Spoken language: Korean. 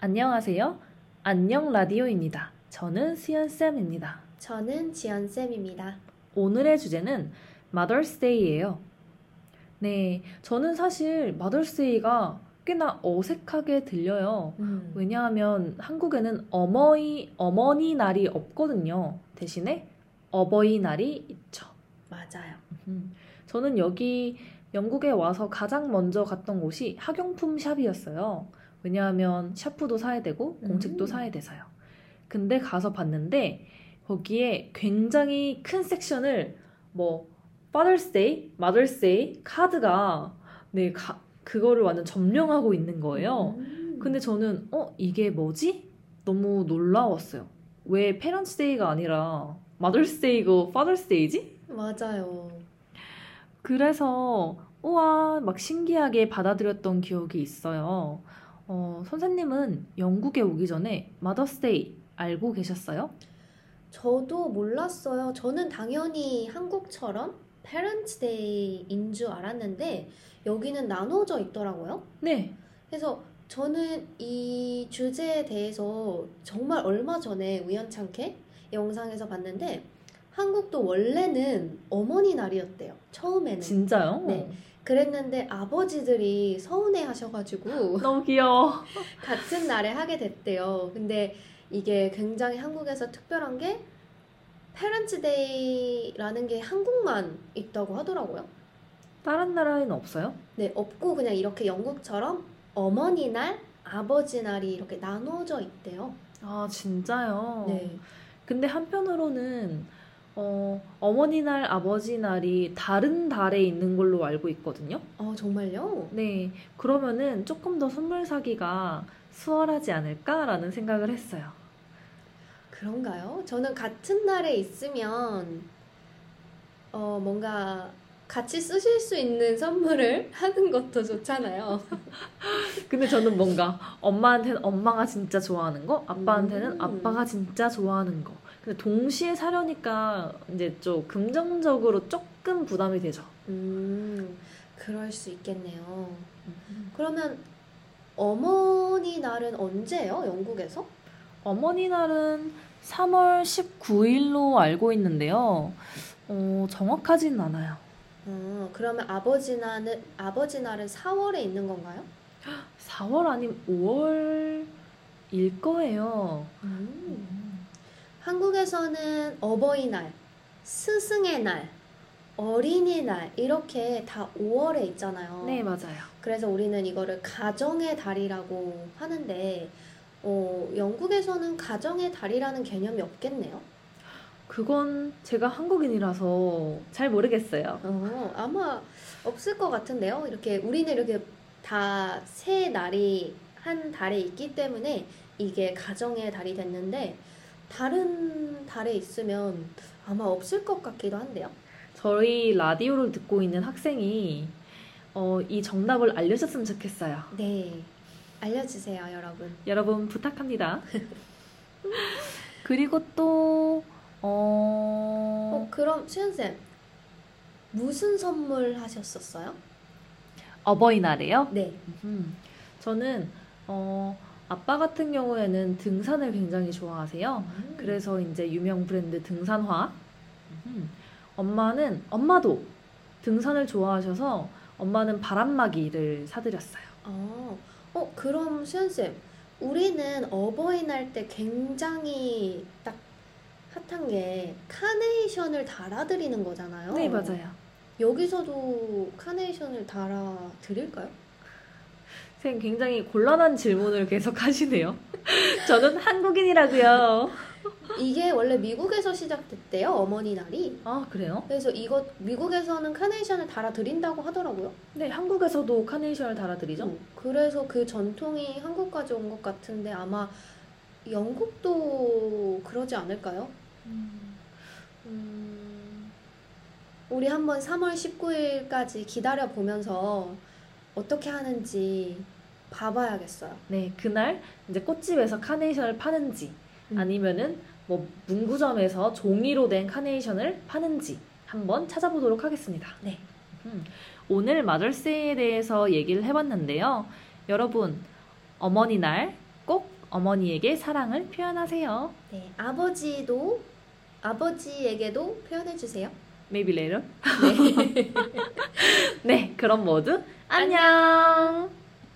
안녕하세요. 안녕 라디오입니다. 저는 수연쌤입니다. 저는 지연쌤입니다. 오늘의 주제는 Mother's Day예요. 네, 저는 사실 Mother's Day가 꽤나 어색하게 들려요. 음. 왜냐하면 한국에는 어머니, 어머니 날이 없거든요. 대신에 어버이 날이 있죠. 맞아요. 음, 저는 여기 영국에 와서 가장 먼저 갔던 곳이 학용품 샵이었어요. 왜냐하면 샤프도 사야 되고 공책도 음. 사야 돼서요. 근데 가서 봤는데 거기에 굉장히 큰 섹션을 뭐 Father's Day, Mother's Day 카드가 네 가, 그거를 완전 점령하고 있는 거예요. 음. 근데 저는 어 이게 뭐지? 너무 놀라웠어요. 왜 Parents Day가 아니라 Mother's Day고 Father's Day지? 맞아요. 그래서 우와 막 신기하게 받아들였던 기억이 있어요. 어, 선생님은 영국에 오기 전에 마더스데이 알고 계셨어요? 저도 몰랐어요. 저는 당연히 한국처럼 Day인 줄 알았는데 여기는 나눠져 있더라고요. 네. 그래서 저는 이 주제에 대해서 정말 얼마 전에 우연찮게 영상에서 봤는데 한국도 원래는 어머니 날이었대요. 처음에는. 진짜요? 네. 그랬는데 아버지들이 서운해 하셔가지고 너무 귀여워. 같은 날에 하게 됐대요. 근데 이게 굉장히 한국에서 특별한 게 페런츠 데이라는 게 한국만 있다고 하더라고요. 다른 나라에는 없어요? 네, 없고 그냥 이렇게 영국처럼 어머니 날, 아버지 날이 이렇게 나눠져 있대요. 아 진짜요? 네. 근데 한편으로는 어, 어머니 날, 아버지 날이 다른 달에 있는 걸로 알고 있거든요. 어, 정말요? 네. 그러면은 조금 더 선물 사기가 수월하지 않을까라는 생각을 했어요. 그런가요? 저는 같은 날에 있으면 어, 뭔가 같이 쓰실 수 있는 선물을 하는 것도 좋잖아요. 근데 저는 뭔가 엄마한테는 엄마가 진짜 좋아하는 거, 아빠한테는 음. 아빠가 진짜 좋아하는 거. 근데 동시에 사려니까 이제 좀 금전적으로 조금 부담이 되죠. 음, 그럴 수 있겠네요. 그러면 어머니 날은 언제예요? 영국에서? 어머니 날은 3월 19일로 알고 있는데요. 어, 정확하진 않아요. 어, 그러면 아버지 날은 아버지 날은 4월에 있는 건가요? 4월 아니면 5월일 거예요. 음. 한국에서는 어버이날, 스승의 날, 어린이날 이렇게 다 5월에 있잖아요. 네, 맞아요. 그래서 우리는 이거를 가정의 달이라고 하는데 어, 영국에서는 가정의 달이라는 개념이 없겠네요. 그건 제가 한국인이라서 잘 모르겠어요. 어, 아마 없을 것 같은데요. 이렇게 우리는 이렇게 다 세 날이 한 달에 있기 때문에 이게 가정의 달이 됐는데 다른 달에 있으면 아마 없을 것 같기도 한데요. 저희 라디오를 듣고 있는 학생이 어, 이 정답을 알려줬으면 좋겠어요. 네. 알려주세요, 여러분. 여러분 부탁합니다. 그리고 또 어, 어, 그럼 수연쌤, 무슨 선물 하셨었어요? 어버이날에요. 네. 음, 저는 어, 아빠 같은 경우에는 등산을 굉장히 좋아하세요. 그래서 이제 유명 브랜드 등산화. 음, 엄마는 엄마도 등산을 좋아하셔서 엄마는 바람막이를 사드렸어요. 어, 어, 그럼 수연쌤, 우리는 어버이날 때 굉장히 딱 핫한 게 카네이션을 달아드리는 거잖아요. 네 맞아요. 여기서도 카네이션을 달아드릴까요? 선생님 굉장히 곤란한 질문을 계속 하시네요. 저는 한국인이라고요. 이게 원래 미국에서 시작됐대요, 어머니 날이. 아 그래요? 그래서 이거 미국에서는 카네이션을 달아드린다고 하더라고요. 네 한국에서도 카네이션을 달아드리죠. 음, 그래서 그 전통이 한국까지 온 것 같은데 아마 영국도 그러지 않을까요? 음, 우리 한번 3월 19일까지 기다려 보면서 어떻게 하는지 봐봐야겠어요. 네 그날 이제 꽃집에서 카네이션을 파는지 음. 아니면은 뭐 문구점에서 종이로 된 카네이션을 파는지 한번 찾아보도록 하겠습니다. 네. 음, 오늘 마더스데이에 대해서 얘기를 해봤는데요. 여러분 어머니 날 꼭 어머니에게 사랑을 표현하세요. 네, 아버지도 아버지에게도 표현해 주세요. Maybe later. 네. 네, 그럼 모두 안녕.